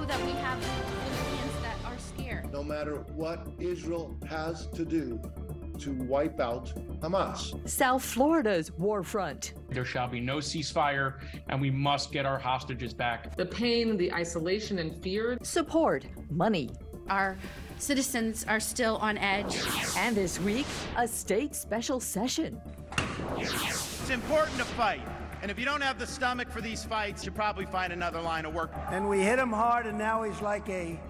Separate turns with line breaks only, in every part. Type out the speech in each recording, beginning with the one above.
know that we have Philippians that are scared.
No matter what Israel has to do to wipe out Hamas.
South Florida's war front.
There shall be no ceasefire, and we must get our hostages back.
The pain, the isolation, and fear.
Support, money.
Our citizens are still on edge.
And this week, a state special session.
It's important to fight. And if you don't have the stomach for these fights, you probably find another line of work.
And we hit him hard, and now he's like a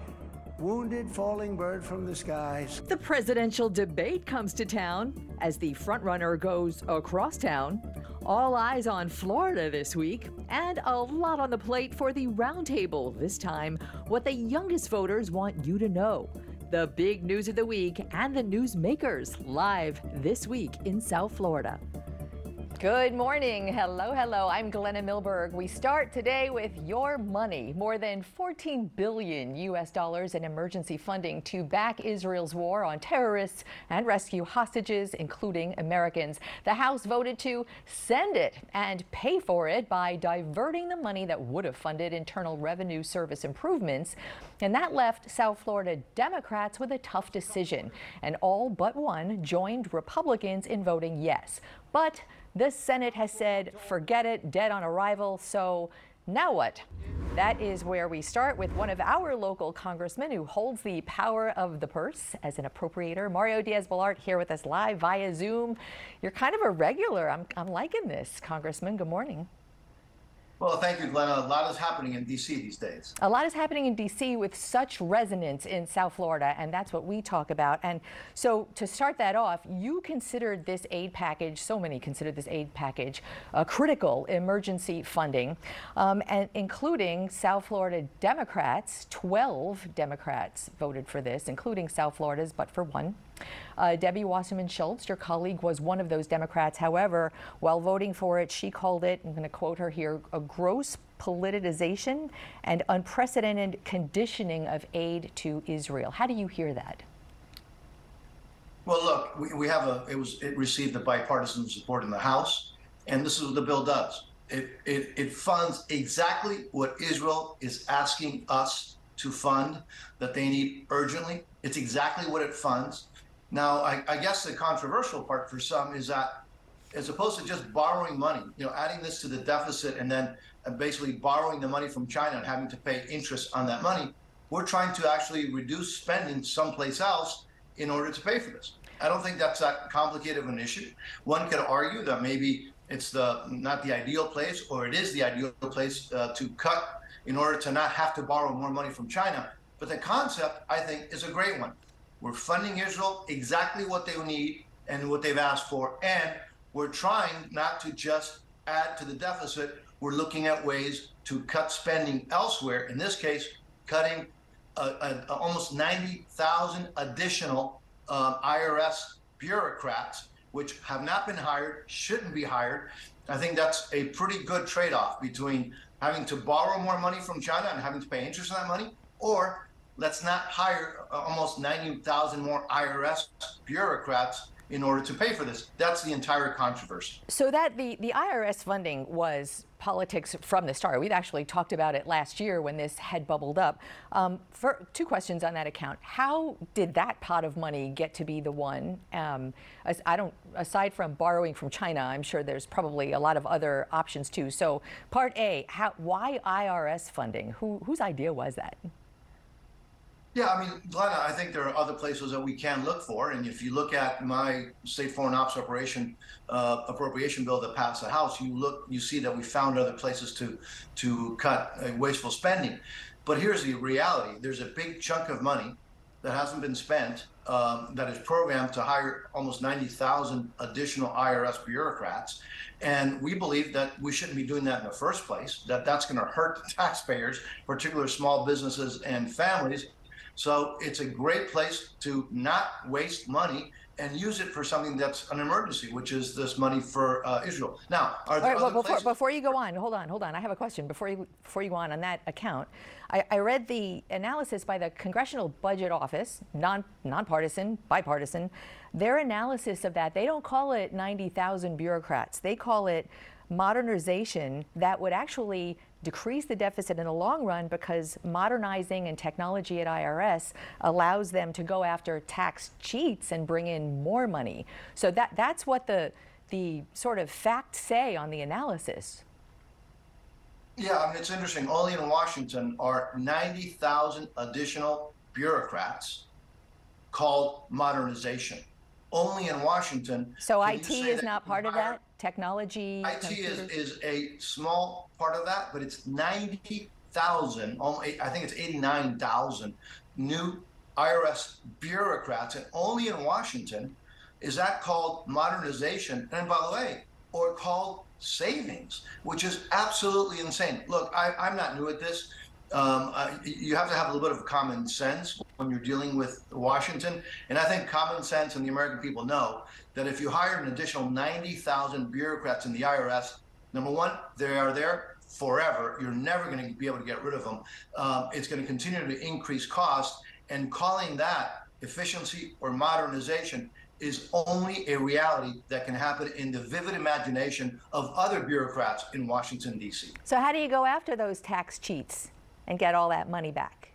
wounded falling bird from the skies.
The presidential debate comes to town as the frontrunner goes across town. All eyes on Florida this week, and a lot on the plate for the roundtable this time. What the youngest voters want you to know. The big news of the week and the newsmakers live this week in South Florida. Good morning. Hello, hello. I'm Glenna Milberg. We start today with your money. More than 14 billion US dollars in emergency funding to back Israel's war on terrorists and rescue hostages, including Americans. The House voted to send it and pay for it by diverting the money that would have funded Internal Revenue Service improvements. And that left South Florida Democrats with a tough decision. And all but one joined Republicans in voting yes. But the Senate has said, forget it, dead on arrival. So now what? That is where we start with one of our local congressmen who holds the power of the purse as an appropriator. Mario Diaz-Balart here with us live via Zoom. You're kind of a regular. I'm, I'm liking this, Congressman. Good morning.
Well, thank you, Glenna. A lot is happening in D.C. these days.
A lot is happening in D.C. with such resonance in South Florida, and that's what we talk about. And so, to start that off, you considered this aid package, so many considered this aid package, a critical emergency funding, um, and including South Florida Democrats. 12 Democrats voted for this, including South Florida's, but for one. Uh, Debbie Wasserman Schultz, your colleague, was one of those Democrats. However, while voting for it, she called it, I'm going to quote her here, a gross politicization and unprecedented conditioning of aid to Israel. How do you hear that?
Well, look, we, we have a, it was, it received the bipartisan support in the House, and this is what the bill does. It, it, it funds exactly what Israel is asking us to fund that they need urgently. It's exactly what it funds. Now, I, I, guess the controversial part for some is that as opposed to just borrowing money, you know, adding this to the deficit and then basically borrowing the money from China and having to pay interest on that money, we're trying to actually reduce spending someplace else in order to pay for this. I don't think that's that complicated of an issue. One could argue that maybe it's the not the ideal place or it is the ideal place uh, to cut in order to not have to borrow more money from China. But the concept, I think, is a great one. We're funding Israel exactly what they need and what they've asked for. And we're trying not to just add to the deficit. We're looking at ways to cut spending elsewhere. In this case, cutting uh, uh, almost 90,000 additional um, IRS bureaucrats, which have not been hired, shouldn't be hired. I think that's a pretty good trade off between having to borrow more money from China and having to pay interest on that money, or let's not hire uh, almost 90,000 more IRS bureaucrats in order to pay for this. That's the entire controversy.
So that the, the IRS funding was politics from the start. We've actually talked about it last year when this had bubbled up. Um, for two questions on that account: How did that pot of money get to be the one? Um, I don't. Aside from borrowing from China, I'm sure there's probably a lot of other options too. So, part A: How? Why IRS funding? Who, whose idea was that?
Yeah, I mean, Glenna, I think there are other places that we can look for. And if you look at my state foreign ops operation uh, appropriation bill that passed the House, you look, you see that we found other places to to cut uh, wasteful spending. But here's the reality: there's a big chunk of money that hasn't been spent um, that is programmed to hire almost 90,000 additional IRS bureaucrats. And we believe that we shouldn't be doing that in the first place, that that's going to hurt taxpayers, particularly small businesses and families, so it's a great place to not waste money and use it for something that's an emergency, which is this money for uh, Israel. Now, are there
right, well, before,
places-
before you go on, hold on, hold on. I have a question before you before you go on on that account. I, I read the analysis by the Congressional Budget Office, non nonpartisan, bipartisan. Their analysis of that, they don't call it 90,000 bureaucrats. They call it modernization that would actually decrease the deficit in the long run because modernizing and technology at IRS allows them to go after tax cheats and bring in more money. So that that's what the the sort of facts say on the analysis.
Yeah, I mean, it's interesting. Only in Washington are 90,000 additional bureaucrats called modernization. Only in Washington.
So
can you say
is
that
not part of that? Technology?
IT is,
computers?
is a small part of that, but it's 90,000, almo- I think it's 89,000 new IRS bureaucrats. And only in Washington is that called modernization. And by the way, or called savings, which is absolutely insane. Look, I, I'm not new at this. Um, uh, you have to have a little bit of common sense when you're dealing with Washington. And I think common sense and the American people know that if you hire an additional 90,000 bureaucrats in the IRS, number one, they are there forever. You're never going to be able to get rid of them. Um, it's going to continue to increase cost. And calling that efficiency or modernization is only a reality that can happen in the vivid imagination of other bureaucrats in Washington, D.C.
So how do you go after those tax cheats and get all that money back?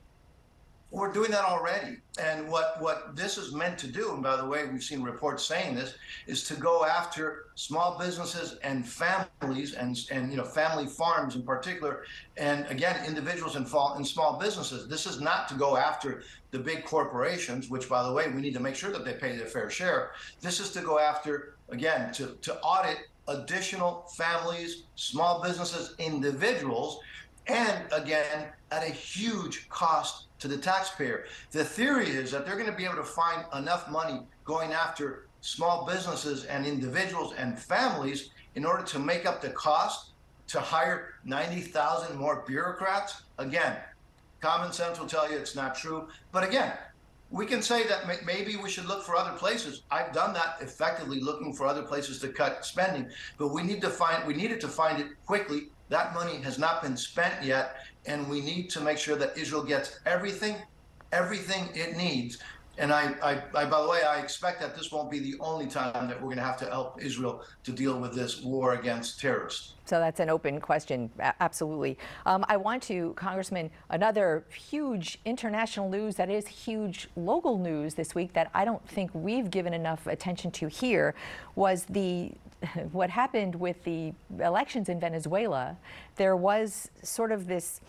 We're doing that already. And what, what this is meant to do, and by the way, we've seen reports saying this, is to go after small businesses and families and, and you know, family farms in particular, and again, individuals in, fall, in small businesses. This is not to go after the big corporations, which, by the way, we need to make sure that they pay their fair share. This is to go after, again, to, to audit additional families, small businesses, individuals, and again, at a huge cost to the taxpayer. The theory is that they're going to be able to find enough money going after small businesses and individuals and families in order to make up the cost to hire 90,000 more bureaucrats. Again, common sense will tell you it's not true. But again, we can say that maybe we should look for other places. I've done that effectively, looking for other places to cut spending. But we need to find we needed to find it quickly. That money has not been spent yet, and we need to make sure that Israel gets everything, everything it needs. And I, I, I by the way, I expect that this won't be the only time that we're going to have to help Israel to deal with this war against terrorists.
So that's an open question, absolutely. Um, I want to, Congressman, another huge international news that is huge local news this week that I don't think we've given enough attention to here was the what happened with the elections in Venezuela. There was sort of this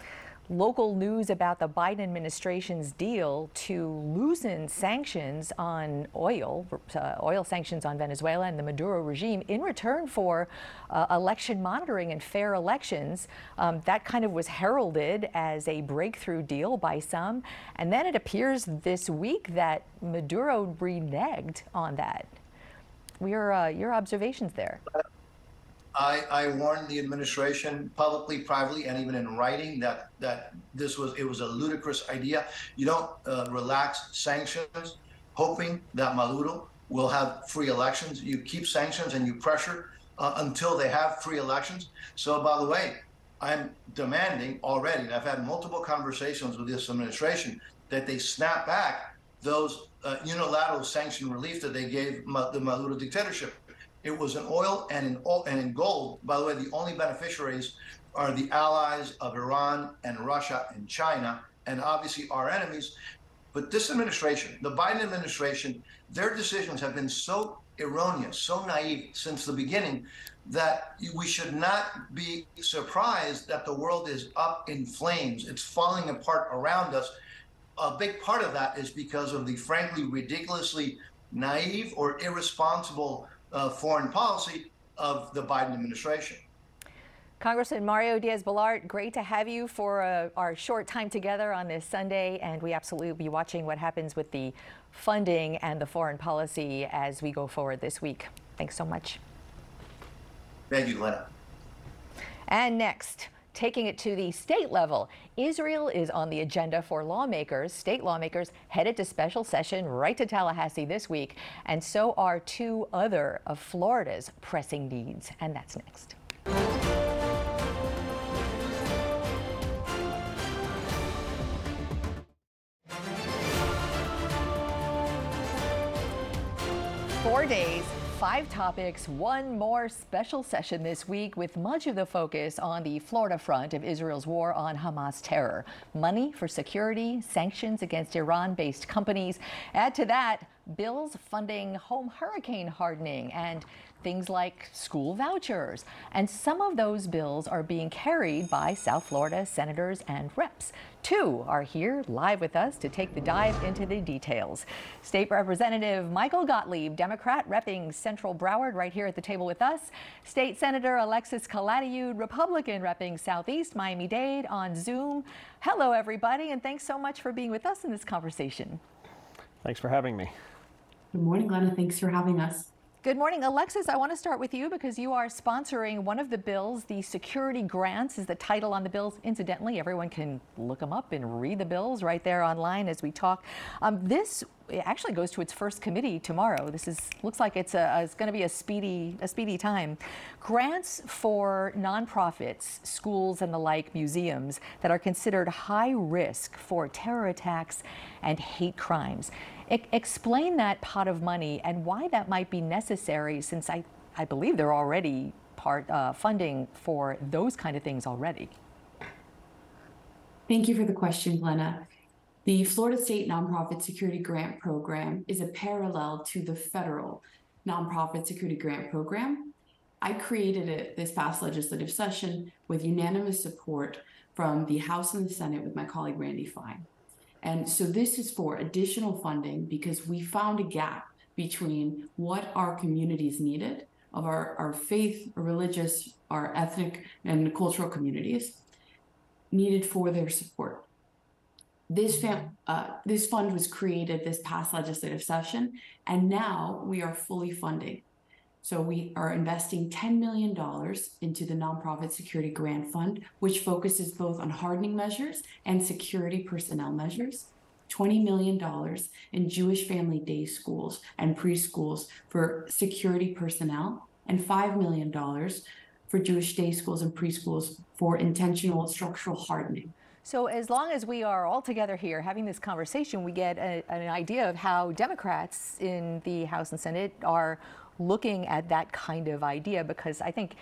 local news about the Biden administration's deal to loosen sanctions on oil, uh, oil sanctions on Venezuela and the Maduro regime in return for uh, election monitoring and fair elections. Um, that kind of was heralded as a breakthrough deal by some. And then it appears this week that Maduro reneged on that. Your, uh, your observations there.
I, I warned the administration publicly, privately, and even in writing that that this was it was a ludicrous idea. You don't uh, relax sanctions, hoping that Maduro will have free elections. You keep sanctions and you pressure uh, until they have free elections. So, by the way, I'm demanding already, and I've had multiple conversations with this administration, that they snap back those uh, unilateral sanction relief that they gave Ma- the Maduro dictatorship. It was in oil and in oil and in gold. By the way, the only beneficiaries are the allies of Iran and Russia and China, and obviously our enemies. But this administration, the Biden administration, their decisions have been so erroneous, so naive since the beginning that we should not be surprised that the world is up in flames. It's falling apart around us. A big part of that is because of the frankly ridiculously naive or irresponsible uh, foreign policy of the Biden administration.
Congressman Mario Diaz-Balart, great to have you for uh, our short time together on this Sunday, and we absolutely will be watching what happens with the funding and the foreign policy as we go forward this week. Thanks so much.
Thank you, Glenna.
And next, taking it to the state level, Israel is on the agenda for lawmakers. State lawmakers headed to special session right to Tallahassee this week, and so are two other of Florida's pressing needs. And that's next. Four days, Five topics, one more special session this week with much of the focus on the Florida front of Israel's war on Hamas terror. Money for security, sanctions against Iran based companies. Add to that, bills funding home hurricane hardening and things like school vouchers. And some of those bills are being carried by South Florida senators and reps. Two are here live with us to take the dive into the details. State Representative Michael Gottlieb, Democrat, repping Central Broward, right here at the table with us. State Senator Alexis Calatayud, Republican, repping Southeast Miami Dade on Zoom. Hello, everybody, and thanks so much for being with us in this conversation.
Thanks for having me.
Good morning, Glenna. Thanks for having us.
Good morning. Alexis, I want to start with you because you are sponsoring one of the bills. The security grants is the title on the bills. Incidentally, everyone can look them up and read the bills right there online as we talk. Um, this actually goes to its first committee tomorrow. This is looks like it's a it's going to be a speedy a speedy time. Grants for nonprofits, schools and the like, museums that are considered high risk for terror attacks and hate crimes. I- explain that pot of money and why that might be necessary, since I, I believe they're already part uh, funding for those kind of things already.
Thank you for the question, Glenna. The Florida State Nonprofit Security Grant Program is a parallel to the federal Nonprofit Security Grant Program. I created it this past legislative session with unanimous support from the House and the Senate with my colleague Randy Fine. And so this is for additional funding because we found a gap between what our communities needed of our, our faith, religious, our ethnic and cultural communities needed for their support. This fam- uh, this fund was created this past legislative session, and now we are fully funding. So we are investing $10 million into the Nonprofit Security Grant Fund, which focuses both on hardening measures and security personnel measures. $20 million in Jewish family day schools and preschools for security personnel, and $5 million for Jewish day schools and preschools for intentional structural hardening.
So, as long as we are all together here having this conversation, we get a, an idea of how Democrats in the House and Senate are looking at that kind of idea because I think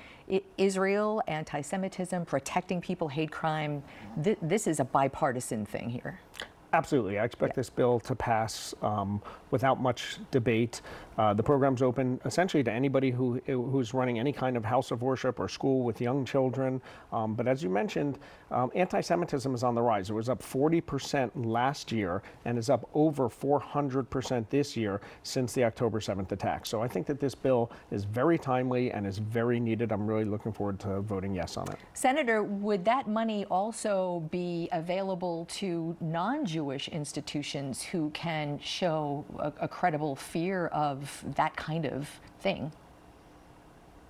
Israel, anti Semitism, protecting people, hate crime, th- this is a bipartisan thing here.
Absolutely. I expect this bill to pass um, without much debate. Uh, the program's open essentially to anybody who who's running any kind of house of worship or school with young children. Um, but as you mentioned, um, anti-Semitism is on the rise. It was up 40% last year and is up over 400% this year since the October 7th attack. So I think that this bill is very timely and is very needed. I'm really looking forward to voting yes on it.
Senator, would that money also be available to non-Jewish institutions who can show a, a credible fear of that kind of thing?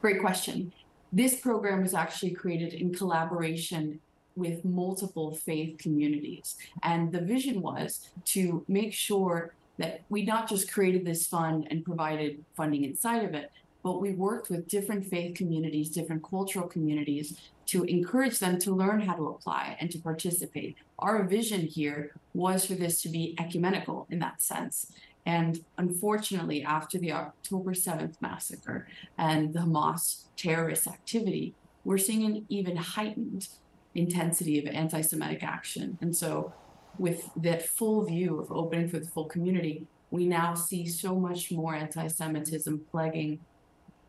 Great question. This program was actually created in collaboration with multiple faith communities. And the vision was to make sure that we not just created this fund and provided funding inside of it, but we worked with different faith communities, different cultural communities to encourage them to learn how to apply and to participate. Our vision here was for this to be ecumenical in that sense. And unfortunately, after the October 7th massacre and the Hamas terrorist activity, we're seeing an even heightened intensity of anti Semitic action. And so, with that full view of opening for the full community, we now see so much more anti Semitism plaguing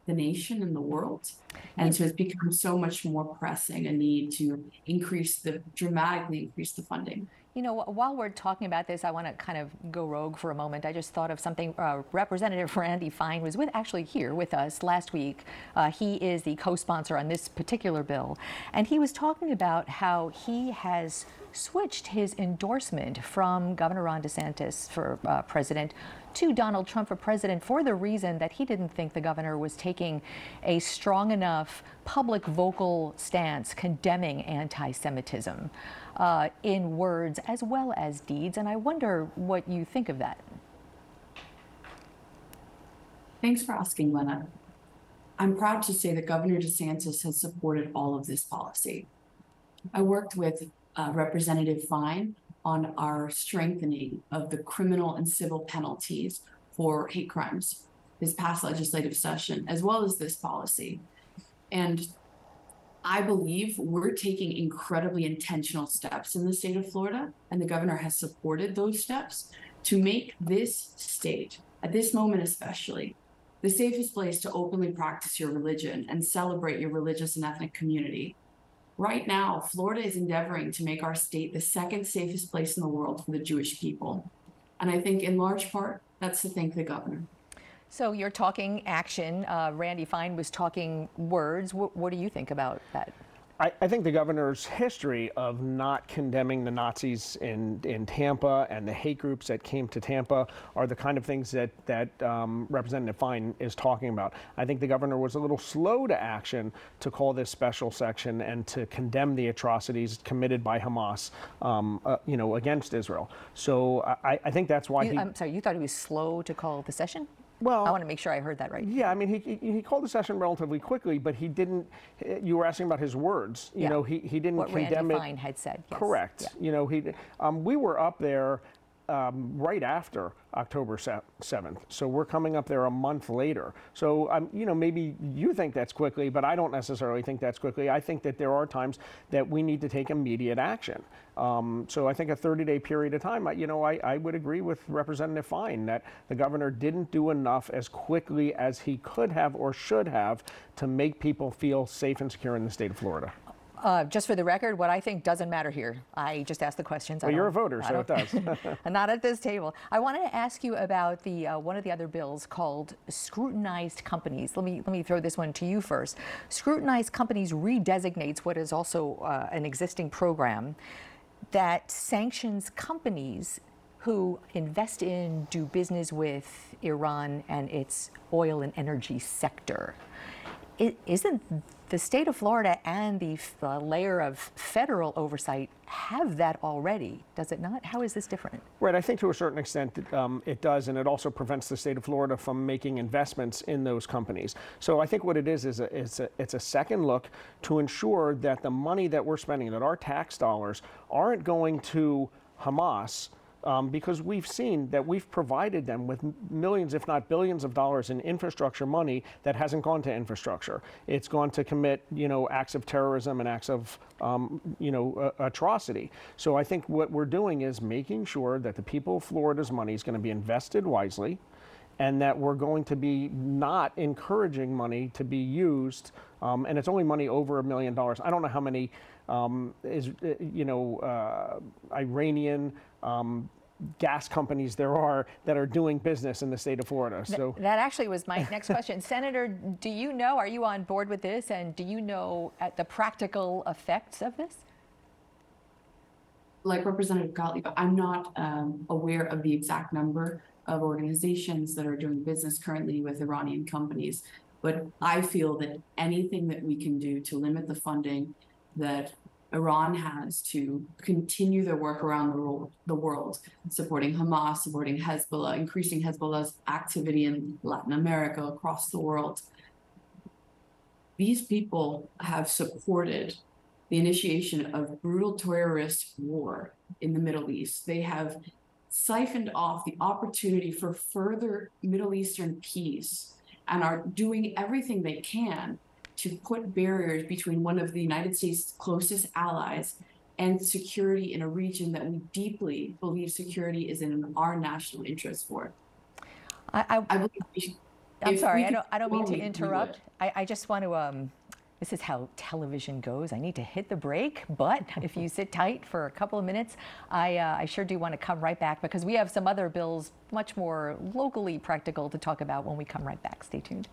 the nation and the world. And so it's become so much more pressing a need to increase the dramatically increase the funding.
You know, while we're talking about this, I want to kind of go rogue for a moment. I just thought of something. Uh, Representative Randy Fine was with actually here with us last week. Uh, he is the co-sponsor on this particular bill, and he was talking about how he has switched his endorsement from Governor Ron DeSantis for uh, president to Donald Trump for president for the reason that he didn't think the governor was taking a strong enough public vocal stance condemning anti Semitism uh, in words as well as deeds. And I wonder what you think of that.
Thanks for asking, Glenna. I'm proud to say that Governor DeSantis has supported all of this policy. I worked with uh, Representative Fine on our strengthening of the criminal and civil penalties for hate crimes. this past legislative session, as well as this policy. And I believe we're taking incredibly intentional steps in the state of Florida, and the governor has supported those steps to make this state, at this moment especially, the safest place to openly practice your religion and celebrate your religious and ethnic community. Right now, Florida is endeavoring to make our state the second safest place in the world for the Jewish people. And I think in large part, that's to thank the governor.
So you're talking action. Uh, Randy Fine was talking words. Wh- what do you think about that?
I, I think the governor's history of not condemning the Nazis in, in Tampa and the hate groups that came to Tampa are the kind of things that, that um, Representative Fine is talking about. I think the governor was a little slow to action to call this special section and to condemn the atrocities committed by Hamas, um, uh, you know, against Israel. So I, I think that's why
You-
he.
I'm sorry, you thought he was slow to call the session?
Well,
I want to make sure I heard that right.
Yeah, I mean, he, he, he called the session relatively quickly, but he didn't. You were asking about his words. You
Yeah.
know, he, he didn't
What Randy
condemn it.
Fine had said, yes.
Correct.
Yeah.
You know, he. Um, we were up there um, right after October 7th, so we're coming up there a month later. So, um, you know, maybe you think that's quickly, but I don't necessarily think that's quickly. I think that there are times that we need to take immediate action. Um, so I think a 30-day period of time, you know, I, I would agree with Representative Fine that the governor didn't do enough as quickly as he could have or should have to make people feel safe and secure in the state of Florida.
Uh, just for the record, what I think doesn't matter here. I just ask the questions. I
Well, you're a
don't-
voter,
I
so it
don't-
does.
Not at this table. I wanted to ask you about the uh, one of the other bills called scrutinized companies. Let me let me throw this one to you first. Scrutinized companies redesignates what is also uh, an existing program that sanctions companies who invest in, do business with Iran and its oil and energy sector. It, isn't the state of Florida and the uh, layer of federal oversight have that already? Does it not? How is this different?
Right, I think to a certain extent um, it does, and it also prevents the state of Florida from making investments in those companies. So I think what it is is a, it's a, it's a second look to ensure that the money that we're spending, that our tax dollars, aren't going to Hamas. Um, because we've seen that we've provided them with millions, if not billions, of dollars in infrastructure money that hasn't gone to infrastructure. It's gone to commit, you know, acts of terrorism and acts of, um, you know, uh, atrocity. So I think what we're doing is making sure that the people of Florida's money is going to be invested wisely, and that we're going to be not encouraging money to be used, um, and it's only money over a million dollars. I don't know how many um, is uh, you know uh, Iranian. Um, gas companies there are that are doing business in the state of Florida.
Th-
So
that actually was my next question. Senator, do you know, are you on board with this? And do you know at the practical effects of this?
like Representative Gottlieb, I'm not um, aware of the exact number of organizations that are doing business currently with Iranian companies. But I feel that anything that we can do to limit the funding that Iran has to continue their work around the world, the world, supporting Hamas, supporting Hezbollah, increasing Hezbollah's activity in Latin America, across the world. These people have supported the initiation of brutal terrorist war in the Middle East. They have siphoned off the opportunity for further Middle Eastern peace and are doing everything they can to put barriers between one of the United States' closest allies and security in a region that we deeply believe security is in our national interest for.
I, I,
I
I'm sorry, I don't, I don't mean to interrupt. I, I just want to, um, this is how television goes. I need to hit the break, but if you sit tight for a couple of minutes, I, uh, I sure do want to come right back because we have some other bills much more locally practical to talk about when we come right back. Stay tuned.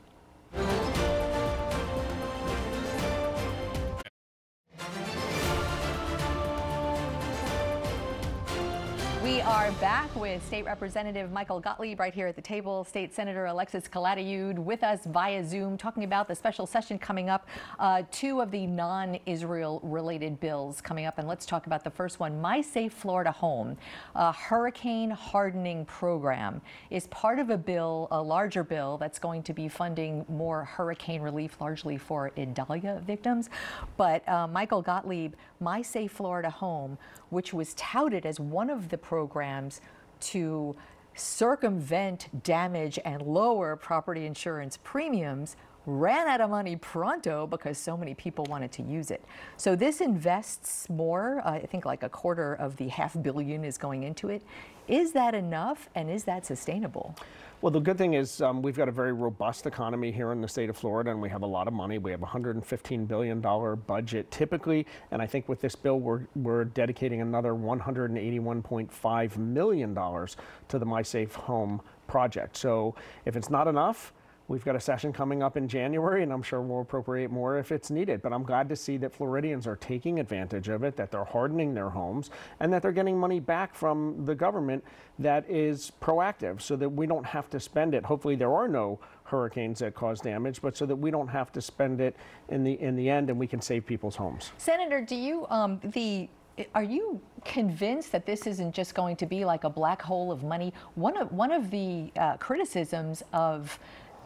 Are back with State Representative Michael Gottlieb right here at the table. State Senator Alexis Calatayud with us via Zoom talking about the special session coming up. Uh, two of the non Israel related bills coming up. And let's talk about the first one My Safe Florida Home, a hurricane hardening program, is part of a bill, a larger bill that's going to be funding more hurricane relief, largely for Idalia victims. But uh, Michael Gottlieb, My Safe Florida Home, which was touted as one of the programs to circumvent damage and lower property insurance premiums ran out of money pronto because so many people wanted to use it. So this invests more, uh, I think like a quarter of the half billion is going into it. Is that enough and is that sustainable?
Well, the good thing is um, we've got a very robust economy here in the state of Florida, and we have a lot of money. We have a $115 billion budget typically, and I think with this bill, we're, we're dedicating another $181.5 million to the My Safe Home project. So if it's not enough, We've got a session coming up in January, and I'm sure we'll appropriate more if it's needed. But I'm glad to see that Floridians are taking advantage of it, that they're hardening their homes, and that they're getting money back from the government that is proactive so that we don't have to spend it. Hopefully, there are no hurricanes that cause damage, but so that we don't have to spend it in the, in the end and we can save people's homes.
Senator, do you, um, the are you convinced that this isn't just going to be like a black hole of money? One of one of the uh, criticisms of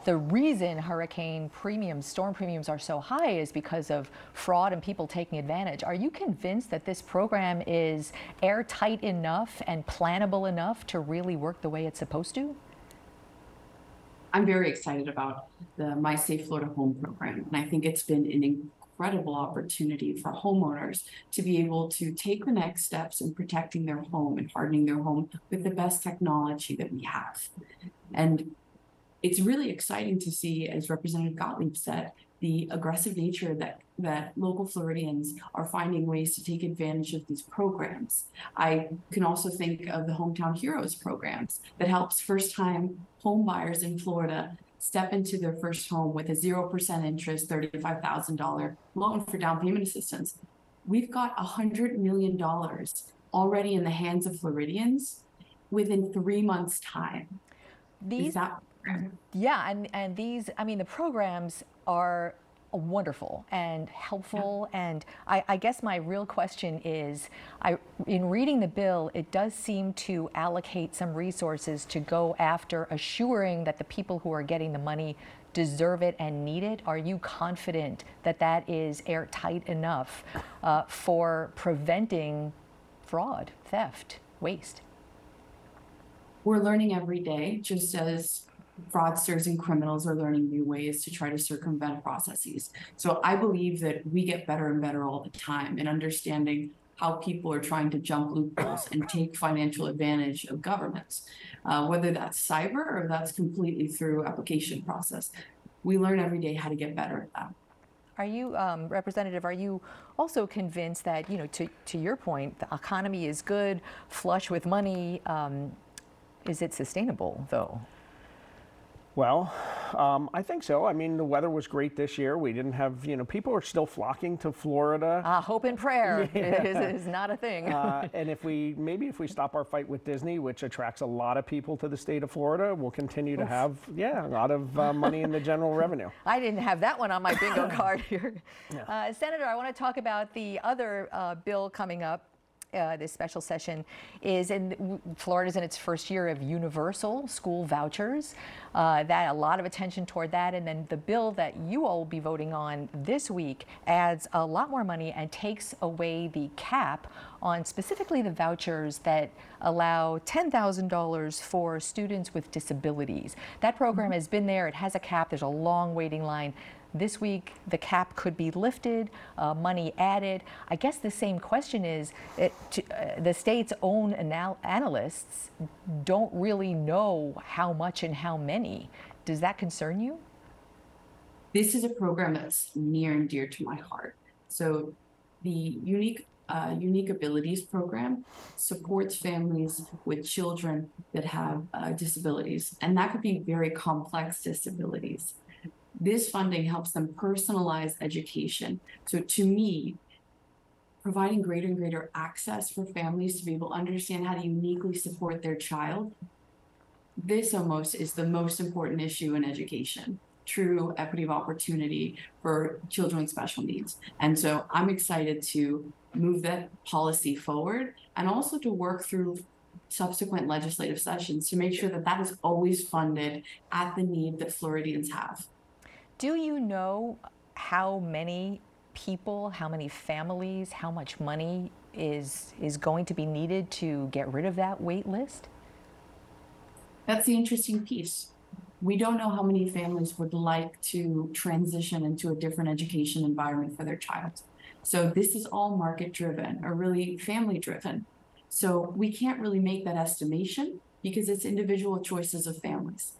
the reason hurricane premiums, storm premiums are so high is because of fraud and people taking advantage. Are you convinced that this program is airtight enough and plannable enough to really work the way it's supposed to?
I'm very excited about the My Safe Florida Home program, and I think it's been an incredible opportunity for homeowners to be able to take the next steps in protecting their home and hardening their home with the best technology that we have. And it's really exciting to see, as Representative Gottlieb said, the aggressive nature that that local Floridians are finding ways to take advantage of these programs. I can also think of the Hometown Heroes programs that helps first-time home buyers in Florida step into their first home with a 0% interest $35,000 loan for down payment assistance. We've got $100 million already in the hands of Floridians within three months' time.
These, that yeah, and, and these, I mean, the programs are wonderful and helpful. Yeah. And I, I, guess my real question is, I, in reading the bill, it does seem to allocate some resources to go after assuring that the people who are getting the money deserve it and need it. Are you confident that that is airtight enough uh, for preventing fraud, theft, waste?
We're learning every day, just as fraudsters and criminals are learning new ways to try to circumvent processes. So I believe that we get better and better all the time in understanding how people are trying to jump loopholes and take financial advantage of governments, uh, whether that's cyber or that's completely through application process. We learn every day how to get better at that.
Are you, um, Representative, are you also convinced that, you know, to, to your point, the economy is good, flush with money? Um, is it sustainable, though?
Well, um, I think so. I mean, the weather was great this year. We didn't have, you know, people are still flocking to Florida.
Uh, hope and prayer yeah. is, is, not a thing.
uh, and if we, maybe if we stop our fight with Disney, which attracts a lot of people to the state of Florida, we'll continue Oof. to have, yeah, a lot of uh, money in the general revenue.
I didn't have that one on my bingo card here. Yeah. Uh, Senator, I want to talk about the other uh, bill coming up uh, this special session is in Florida's in its first year of universal school vouchers. Uh, that a lot of attention toward that, and then the bill that you all will be voting on this week adds a lot more money and takes away the cap on specifically the vouchers that allow $10,000 for students with disabilities. That program mm-hmm. has been there. It has a cap. There's a long waiting line. This week, the cap could be lifted, uh, money added. I guess the same question is it, to, uh, the state's own anal- analysts don't really know how much and how many. Does that concern you?
This is a program that's near and dear to my heart. So, the unique uh, Unique Abilities Program supports families with children that have uh, disabilities, and that could be very complex disabilities. This funding helps them personalize education. So to me, providing greater and greater access for families to be able to understand how to uniquely support their child, this almost is the most important issue in education true equity of opportunity for children with special needs. And so I'm excited to move that policy forward and also to work through subsequent legislative sessions to make sure that that is always funded at the need that Floridians have.
Do you know how many people, how many families, how much money is is going to be needed to get rid of that wait list?
That's the interesting piece. We don't know how many families would like to transition into a different education environment for their child. So this is all market driven or really family driven. So we can't really make that estimation because it's individual choices of families.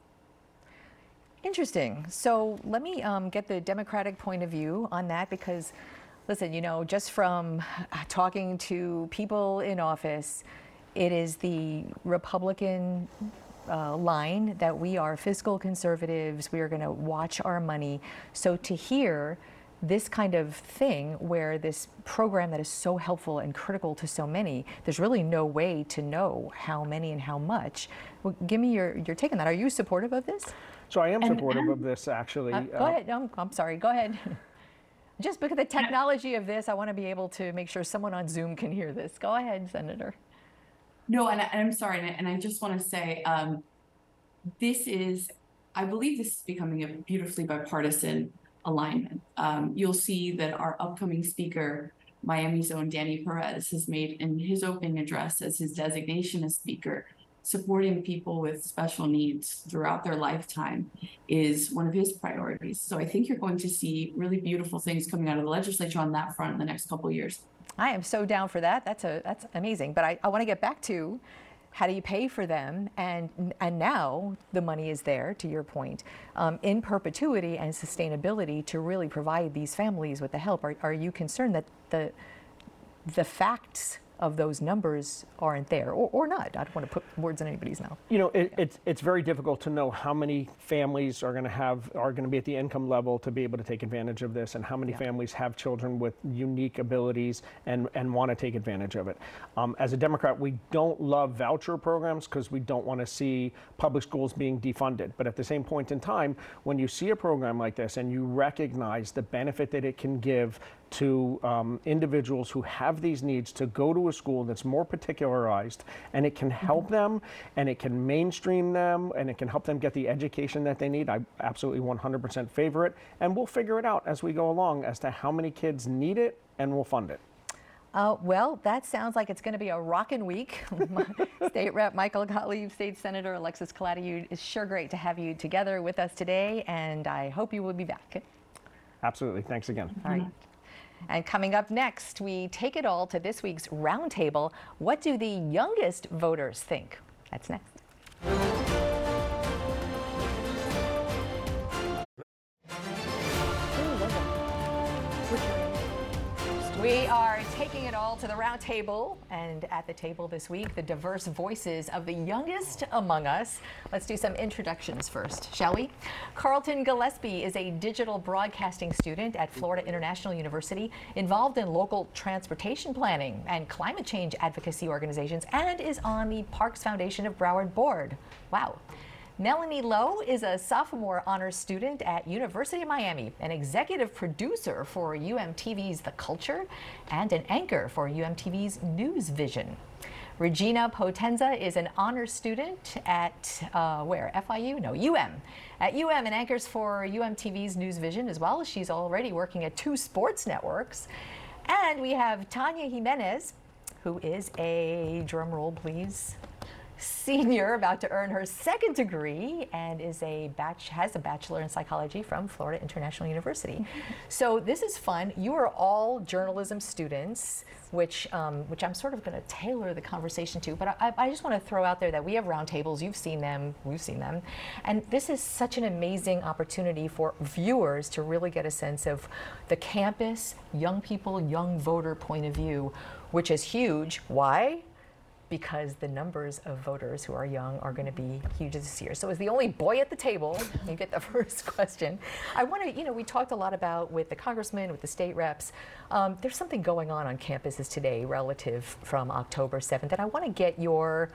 Interesting. So let me um, get the Democratic point of view on that because, listen, you know, just from talking to people in office, it is the Republican uh, line that we are fiscal conservatives. We are going to watch our money. So to hear this kind of thing where this program that is so helpful and critical to so many, there's really no way to know how many and how much. Well, give me your, your take on that. Are you supportive of this?
So I am
And-
supportive
and-
of this, actually.
Uh, go
Uh,
ahead. No, I'm sorry. Go ahead. Just because of the technology of this, I want to be able to make sure someone on Zoom can hear this. Go ahead, Senator.
No, and, I, and I'm sorry, and I, and I just want to say, um, this is, I believe this is becoming a beautifully bipartisan alignment. Um, you'll see that our upcoming speaker, Miami's own Danny Perez, has made in his opening address as his designation as speaker, supporting people with special needs throughout their lifetime is one of his priorities. So I think you're going to see really beautiful things coming out of the legislature on that front in the next couple years.
I am so down for that. That's a that's amazing. But I, I want to get back to how do you pay for them? And and now the money is there, to your point, um, in perpetuity and sustainability to really provide these families with the help. Are, are you concerned that the the facts of those numbers aren't there, or, or not? I don't want to put words in anybody's mouth.
You know, it, it's it's very difficult to know how many families are going to have are going to be at the income level to be able to take advantage of this, and how many families have children with unique abilities and and want to take advantage of it. Um, as a Democrat, we don't love voucher programs because we don't want to see public schools being defunded. But at the same point in time, when you see a program like this and you recognize the benefit that it can give to um, individuals who have these needs to go to a school that's more particularized and it can help them and it can mainstream them and it can help them get the education that they need. I absolutely 100% favor it. And we'll figure it out as we go along as to how many kids need it and we'll fund it.
Uh, well, that sounds like it's going to be a rockin' week. State Rep Michael Gottlieb, State Senator Alexis Calatayud, it's sure great to have you together with us today, and I hope you will be back.
Absolutely. Thanks again.
All right. And coming up next, we take it all to this week's roundtable. What do the youngest voters think? That's next. To the round table, and at the table this week, the diverse voices of the youngest among us. Let's do some introductions first, shall we? Carlton Gillespie is a digital broadcasting student at Florida International University, involved in local transportation planning and climate change advocacy organizations, and is on the Parks Foundation of Broward board. Wow. Melanie Lowe is a sophomore honors student at University of Miami, an executive producer for UMTV's The Culture, and an anchor for UMTV's News Vision. Regina Potenza is an honors student at uh, where? FIU? No, UM. At UM and anchors for UMTV's News Vision as well. She's already working at two sports networks. And we have Tanya Jimenez, who is a drum roll, please senior about to earn her second degree and is a batch has a bachelor in psychology from Florida International University. So this is fun. You are all journalism students, which um, which I'm sort of going to tailor the conversation to. But I, I just want to throw out there that we have roundtables. You've seen them. We've seen them, and this is such an amazing opportunity for viewers to really get a sense of the campus, young people, young voter point of view, which is huge. Why? Because the numbers of voters who are young are going to be huge this year. So, as the only boy at the table, you get the first question. I want to, you know, we talked a lot about with the congressman, with the state reps. Um, there's something going on on campuses today relative from October 7th, and I want to get your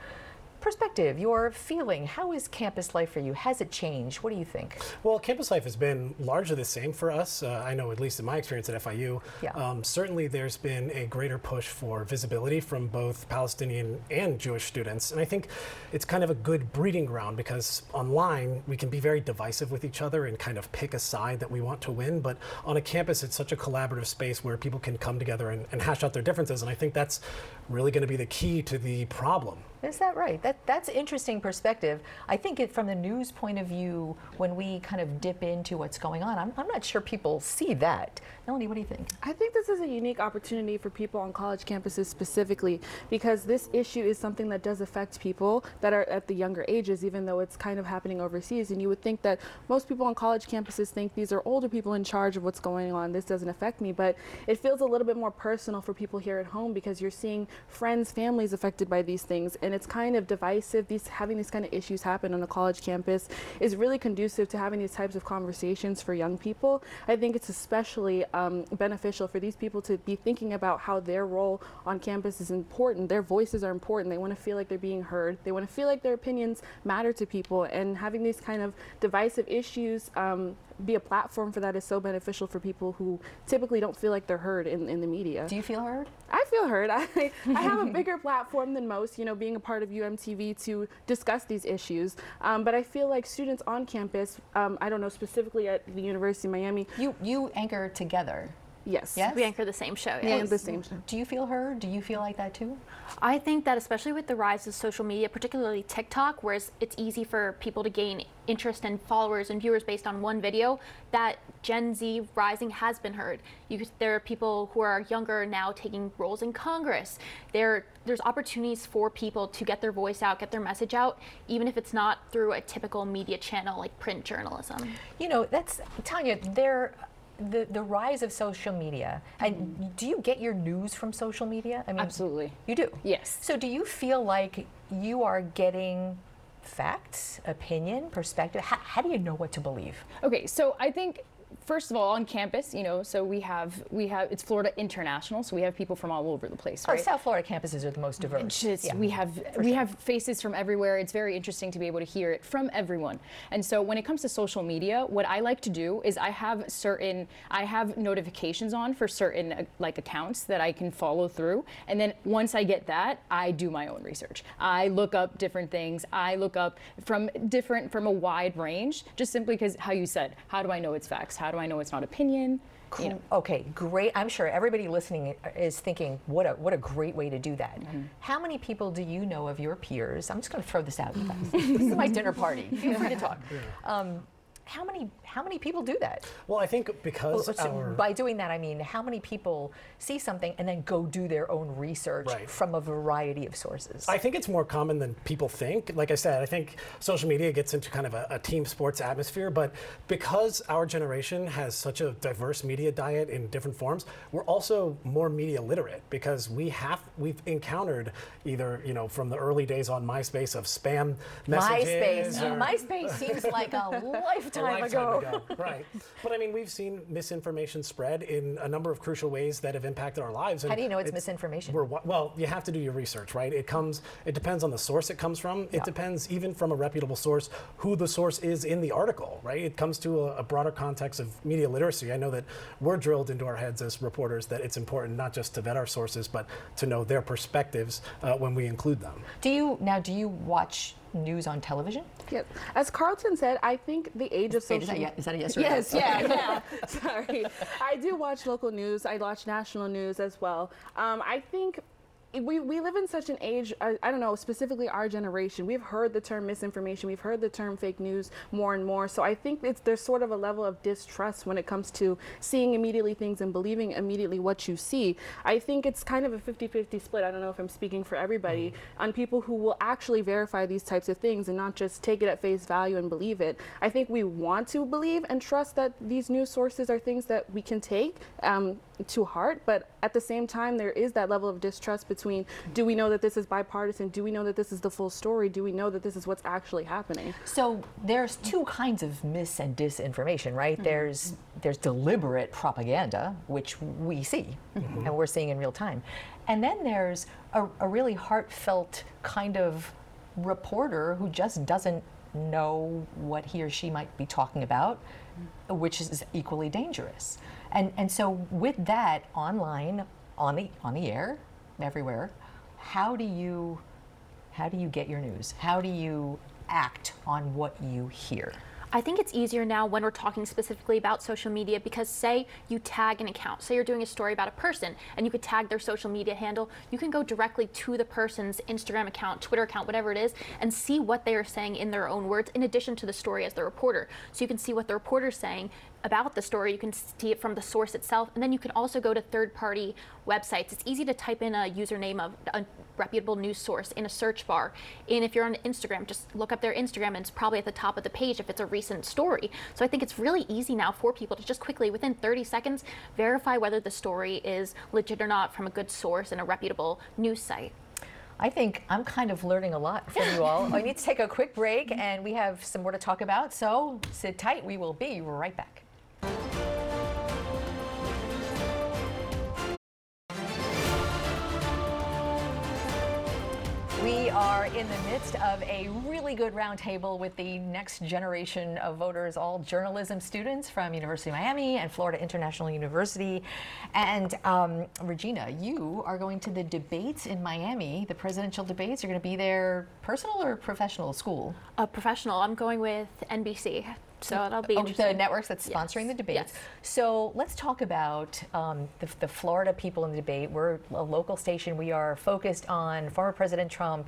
perspective, your feeling. How is campus life for you? Has it changed? What do you think?
Well, campus life has been largely the same for us. Uh, I know, at least in my experience at FIU,
Yeah.
um, certainly there's been a greater push for visibility from both Palestinian and Jewish students. And I think it's kind of a good breeding ground because online we can be very divisive with each other and kind of pick a side that we want to win. But on a campus, it's such a collaborative space where people can come together and, and hash out their differences. And I think that's really going to be the key to the problem
Is that right? That that's interesting perspective. I think it, from the news point of view, when we kind of dip into what's going on, I'm, I'm not sure people see that. Melanie, what do you think?
I think this is a unique opportunity for people on college campuses specifically because this issue is something that does affect people that are at the younger ages, even though it's kind of happening overseas. And you would think that most people on college campuses think these are older people in charge of what's going on. This doesn't affect me, but it feels a little bit more personal for people here at home because you're seeing friends, families affected by these things, and it's kind of divisive. These having these kind of issues happen on a college campus is really conducive to having these types of conversations for young people. I think it's especially um, beneficial for these people to be thinking about how their role on campus is important. Their voices are important. They want to feel like they're being heard. They want to feel like their opinions matter to people. And having these kind of divisive issues um, be a platform for that is so beneficial for people who typically don't feel like they're heard in, in the media.
Do you feel heard?
I feel heard. I, I have a bigger platform than most, you know, being a part of UMTV to discuss these issues. Um, but I feel like students on campus, um, I don't know, specifically at the University of Miami.
You, you anchor together.
Yes.
Yes?
We anchor the same show.
Yeah,
yes.
the same show.
Do you feel heard? Do you feel like that too?
I think that especially with the rise of social media, particularly TikTok, where it's easy for people to gain interest and followers and viewers based on one video, that Gen Z rising has been heard. You, there are people who are younger now taking roles in Congress. There, there's opportunities for people to get their voice out, get their message out, even if it's not through a typical media channel like print journalism.
You know, that's Tanya. There the, the rise of social media. And mm-hmm. do you get your news from social media? I mean
absolutely.
you do.
Yes.
So do you feel like you are getting facts opinion perspective? How, how do you know what to believe?
Okay so i think first of all on campus you know so we have we have it's florida international so we have people from all over the place right?
Oh, south florida campuses are the most diverse.
Just, yeah. we have we sure. have faces from everywhere. It's very interesting to be able to hear it from everyone. And so when it comes to social media what i like to do is i have certain i have notifications on for certain uh, like accounts that i can follow through. And then once i get that i do my own research. I look up different things. I look up from different from a wide range just simply because how you said how do i know it's facts? How do I know it's not opinion?
You know. Okay, great. I'm sure everybody listening is thinking, what a what a great way to do that. Mm-hmm. How many people do you know of your peers? I'm just going to throw this out, you guys. this is my dinner party. Feel free to talk. Um, how many how many people do that?
Well, I think because
well, so
our,
by doing that, I mean how many people see something and then go do their own research
right.
from a variety of sources.
I think it's more common than people think. Like I said, I think social media gets into kind of a, a team sports atmosphere, but because our generation has such a diverse media diet in different forms, we're also more media literate because we have we've encountered either you know from the early days on MySpace of spam messages.
MySpace, or, MySpace seems like a lifetime
lifetime
ago.
ago. right. But I mean, we've seen misinformation spread in a number of crucial ways that have impacted our lives.
How do you know it's, it's misinformation?
well, you have to do your research, right? It comes. It depends on the source it comes from. It
Yeah.
depends even from a reputable source who the source is in the article, right? It comes to a, a broader context of media literacy. I know that we're drilled into our heads as reporters that it's important not just to vet our sources, but to know their perspectives uh, when we include them.
Do you now? Do you watch news on television?
Yep. As Carlton said, I think the age of
Wait,
social
is that is that a yes or a
Yes,
no?
yeah,
Okay.
yeah. Sorry. I do watch local news. I watch national news as well. Um, I think we, we live in such an age, I, I don't know, specifically our generation. We've heard the term misinformation, we've heard the term fake news more and more. So I think it's, there's sort of a level of distrust when it comes to seeing immediately things and believing immediately what you see. I think it's kind of a 50 50 split. I don't know if I'm speaking for everybody on people who will actually verify these types of things and not just take it at face value and believe it. I think we want to believe and trust that these news sources are things that we can take um, to heart, but at the same time, there is that level of distrust between do we know that this is bipartisan? Do we know that this is the full story? Do we know that this is what's actually happening?
So there's two kinds of mis and disinformation, right? There's there's deliberate propaganda, which we see
Mhm.
and we're seeing in real time, and then there's a, a really heartfelt kind of reporter who just doesn't know what he or she might be talking about, which is equally dangerous. And and so with that online, on the on the air, everywhere, how do you how do you get your news? How do you act on what you hear?
I think it's easier now when we're talking specifically about social media because say you tag an account, say you're doing a story about a person and you could tag their social media handle, you can go directly to the person's Instagram account, Twitter account, whatever it is, and see what they are saying in their own words in addition to the story as the reporter. So you can see what the reporter's saying about the story. You can see it from the source itself, and then you can also go to third-party websites. It's easy to type in a username of a reputable news source in a search bar. And if you're on Instagram, just look up their Instagram, and it's probably at the top of the page if it's a recent story. So I think it's really easy now for people to just quickly, within 30 seconds, verify whether the story is legit or not from a good source and a reputable news site.
I think I'm kind of learning a lot from you all. I need to take a quick break, and we have some more to talk about. So sit tight. We will be right back. We are in the midst of a really good roundtable with the next generation of voters, all journalism students from University of Miami and Florida International University. And um, Regina, you are going to the debates in Miami, the presidential debates. You're going to be there personal or professional school?
Uh, professional. I'm going with NBC. So that'll be
oh, the networks that's sponsoring the debates. So let's talk about um, the, the Florida people in the debate. We're a local station. We are focused on former President Trump,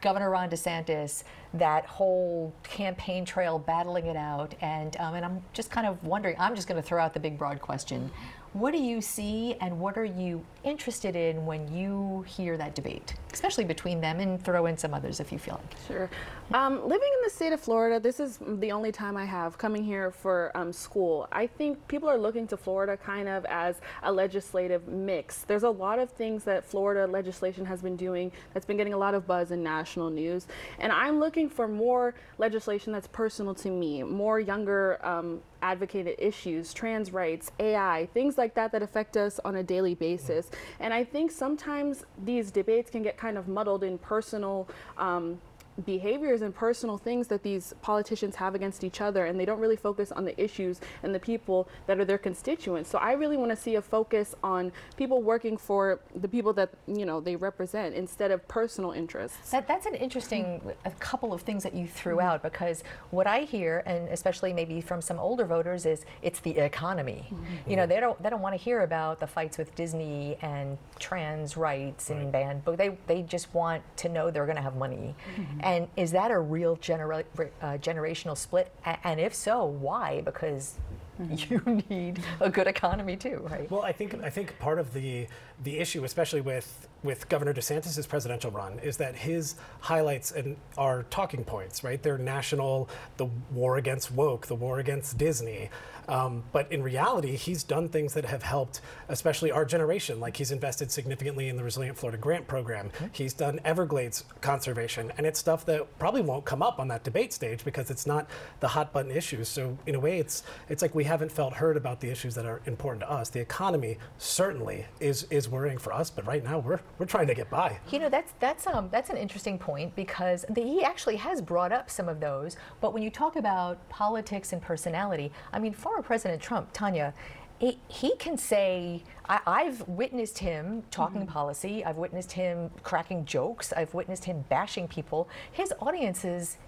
Governor Ron DeSantis, that whole campaign trail, battling it out. And um, and I'm just kind of wondering. I'm just going to throw out the big broad question. What do you see, and what are you interested in when you hear that debate, especially between them, and throw in some others if you feel like.
Sure. Um, living in the state of Florida, this is the only time I have coming here for um, school. I think people are looking to Florida kind of as a legislative mix. There's a lot of things that Florida legislation has been doing that's been getting a lot of buzz in national news. And I'm looking for more legislation that's personal to me, more younger um, advocated issues, trans rights, AI, things like that that affect us on a daily basis. And I think sometimes these debates can get kind of muddled in personal. Um, behaviors and personal things that these politicians have against each other and they don't really focus on the issues and the people that are their constituents. So i really want to see a focus on people working for the people that you know they represent instead of personal interests.
That, that's an interesting a couple of things that you threw out because what I hear, and especially maybe from some older voters, is it's the economy. Mm-hmm. You know, they don't they don't want to hear about the fights with Disney and trans rights and band, but they they just want to know they're going to have money. Mm-hmm. And is that a real genera- uh, generational split? A- and if so, why? Because you need a good economy too, right?
Well, I think I think part of the the issue, especially with with Governor DeSantis' presidential run, is that his highlights and are talking points, right? They're national, the war against woke, the war against Disney. Um, but in reality, he's done things that have helped, especially our generation. Like he's invested significantly in the Resilient Florida Grant Program. He's done Everglades conservation, and it's stuff that probably won't come up on that debate stage because it's not the hot button issues. So in a way, it's it's like we haven't felt heard about the issues that are important to us. The economy certainly is is worrying for us, but right now we're we're trying to get by.
You know, that's that's um that's an interesting point because the, he actually has brought up some of those. But when you talk about politics and personality, I mean, former President Trump, Tanya. He, he can say, I, I've witnessed him talking mm-hmm. policy. I've witnessed him cracking jokes. I've witnessed him bashing people. His audiences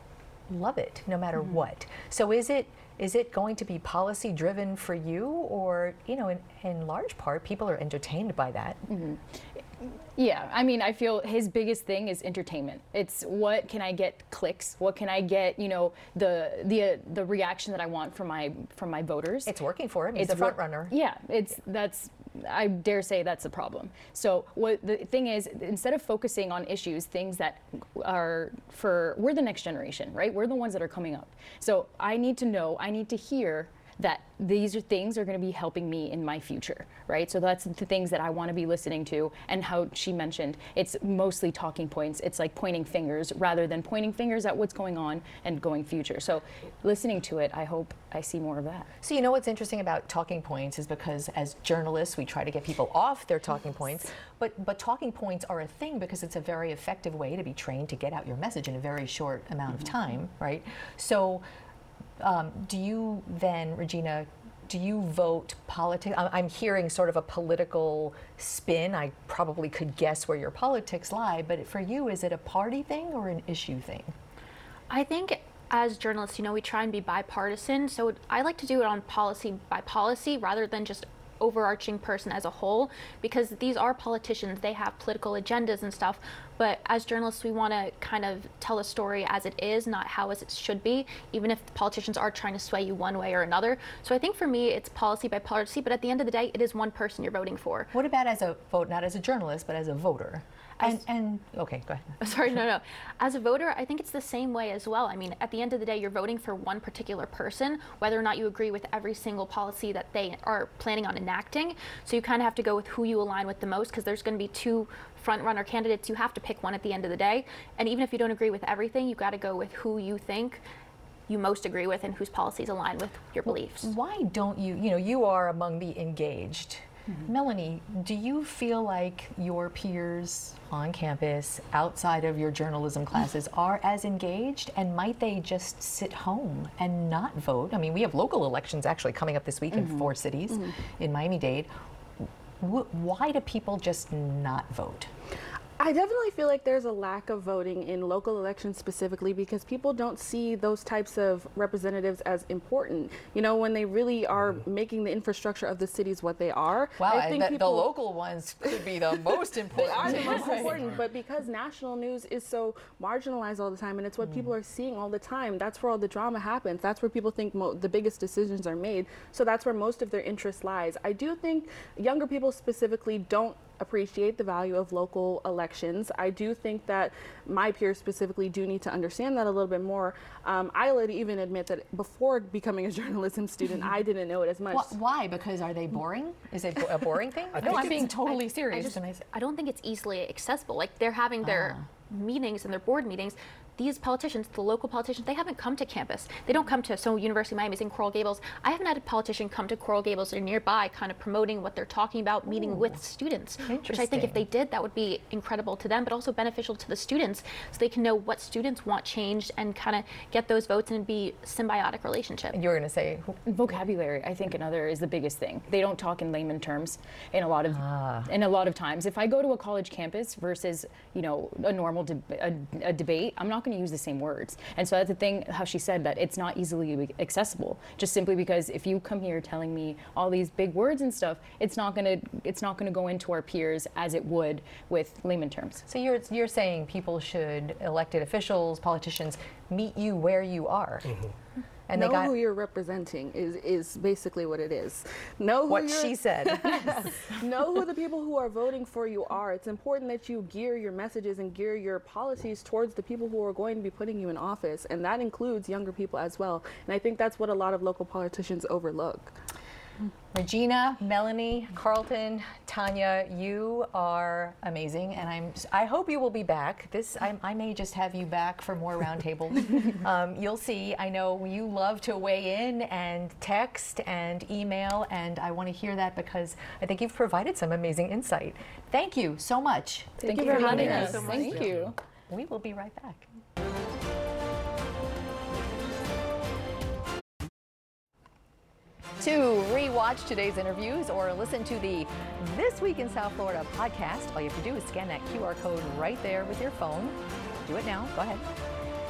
love it no matter mm-hmm. what. So is it is it going to be policy driven for you or you know in, in large part people are entertained by that mm-hmm.
Yeah, I mean, I feel his biggest thing is entertainment. It's what can I get clicks? What can I get? You know, the the uh, the reaction that I want from my from my voters.
It's working for him. He's a
wor-
front runner.
Yeah, it's that's I dare say that's a problem. So what the thing is, instead of focusing on issues, things that are for we're the next generation, right? We're the ones that are coming up. So I need to know, I need to hear that these are things are going to be helping me in my future, right? So that's the things that I want to be listening to. And how she mentioned, it's mostly talking points. It's like pointing fingers rather than pointing fingers at what's going on and going future. So listening to it, I hope I see more of that.
So you know what's interesting about talking points is because as journalists we try to get people off their talking points, but but talking points are a thing because it's a very effective way to be trained to get out your message in a very short amount of mm-hmm. time, right? So um, do you then, Regina? Do you vote politics? I'm hearing sort of a political spin. I probably could guess where your politics lie, but for you, is it a party thing or an issue thing?
I think as journalists, you know, we try and be bipartisan. So I like to do it on policy by policy rather than just overarching person as a whole because these are politicians they have political agendas and stuff but as journalists we want to kind of tell a story as it is not how as it should be even if politicians are trying to sway you one way or another so i think for me it's policy by policy but at the end of the day it is one person you're voting for
What about as a vote, not as a journalist, but as a voter? And, and okay, go ahead.
Sorry, no, no. As a voter, I think it's the same way as well. I mean, at the end of the day, you're voting for one particular person, whether or not you agree with every single policy that they are planning on enacting. So you kind of have to go with who you align with the most because there's going to be two front runner candidates. You have to pick one at the end of the day. And even if you don't agree with everything, you've got to go with who you think you most agree with and whose policies align with your beliefs.
Why don't you, you know, you are among the engaged. Melanie, do you feel like your peers on campus, outside of your journalism classes, are as engaged? And might they just sit home and not vote? I mean, we have local elections actually coming up this week in four cities
Mhm.
in Miami Dade. Wh- Why do people just not vote?
I definitely feel like there's a lack of voting in local elections specifically because people don't see those types of representatives as important. You know, when they really are mm. making the infrastructure of the cities what they are.
Wow,
I think people,
the local ones could be the most important.
They are the most important, but because national news is so marginalized all the time, and it's what people mm. are seeing all the time, that's where all the drama happens. That's where people think the biggest decisions are made. So that's where most of their interest lies. I do think younger people specifically don't appreciate the value of local elections. I do think that my peers specifically do need to understand that a little bit more. Um, I would even admit that before becoming a journalism student, I didn't know it as much.
Wh- Why? Because are they boring? Is it a boring thing?
I
no, I'm being totally
I
serious.
just-
and I s-
I don't think it's easily accessible. Like they're having their meetings and their board meetings. These politicians, the local politicians, they haven't come to campus. They don't come to so University of Miami's in Coral Gables. I haven't had a politician come to Coral Gables or nearby, kind of promoting what they're talking about, meeting with students. Which I think if they did, that would be incredible to them, but also beneficial to the students, so they can know what students want changed and kind of get those votes and be symbiotic relationship.
You were going to say
vocabulary. I think another is the biggest thing. They don't talk in layman terms in a lot of ah. in a lot of times. If I go to a college campus versus you know a normal deb a, a debate, I'm not going to use the same words. And so that's the thing. How she said that it's not easily accessible, just simply because if you come here telling me all these big words and stuff, it's not going to it's not going to go into our peers as it would with layman terms.
So you're you're saying people should elected officials, politicians meet you where you are. Mm-hmm. And
know
they got
who you're representing is is basically what it is. Know who
What she said.
know who the people who are voting for you are. It's important that you gear your messages and gear your policies towards the people who are going to be putting you in office, and that includes younger people as well. And I think that's what a lot of local politicians overlook.
Regina, Melanie, Carlton, Tanya, you are amazing, and I'm. I hope you will be back. This I, I may just have you back for more roundtables. um, you'll see. I know you love to weigh in and text and email, and I want to hear that because I think you've provided some amazing insight. Thank you so much.
Thank, you for having us. Thank you.
We will be right back. To rewatch today's interviews or listen to the This Week in South Florida podcast, all you have to do is scan that QR code right there with your phone. Do it now. Go ahead.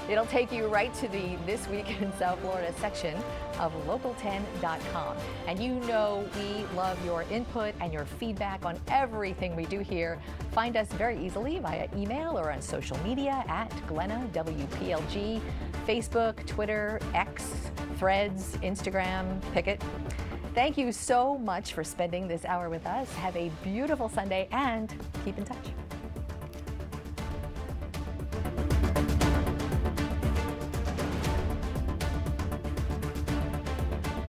It'll take you right to the This Week in South Florida section of local10.com. And you know we love your input and your feedback on everything we do here. Find us very easily via email or on social media at Glenna WPLG, Facebook, Twitter, X, Threads, Instagram, Picket. Thank you so much for spending this hour with us. Have a beautiful Sunday and keep in touch.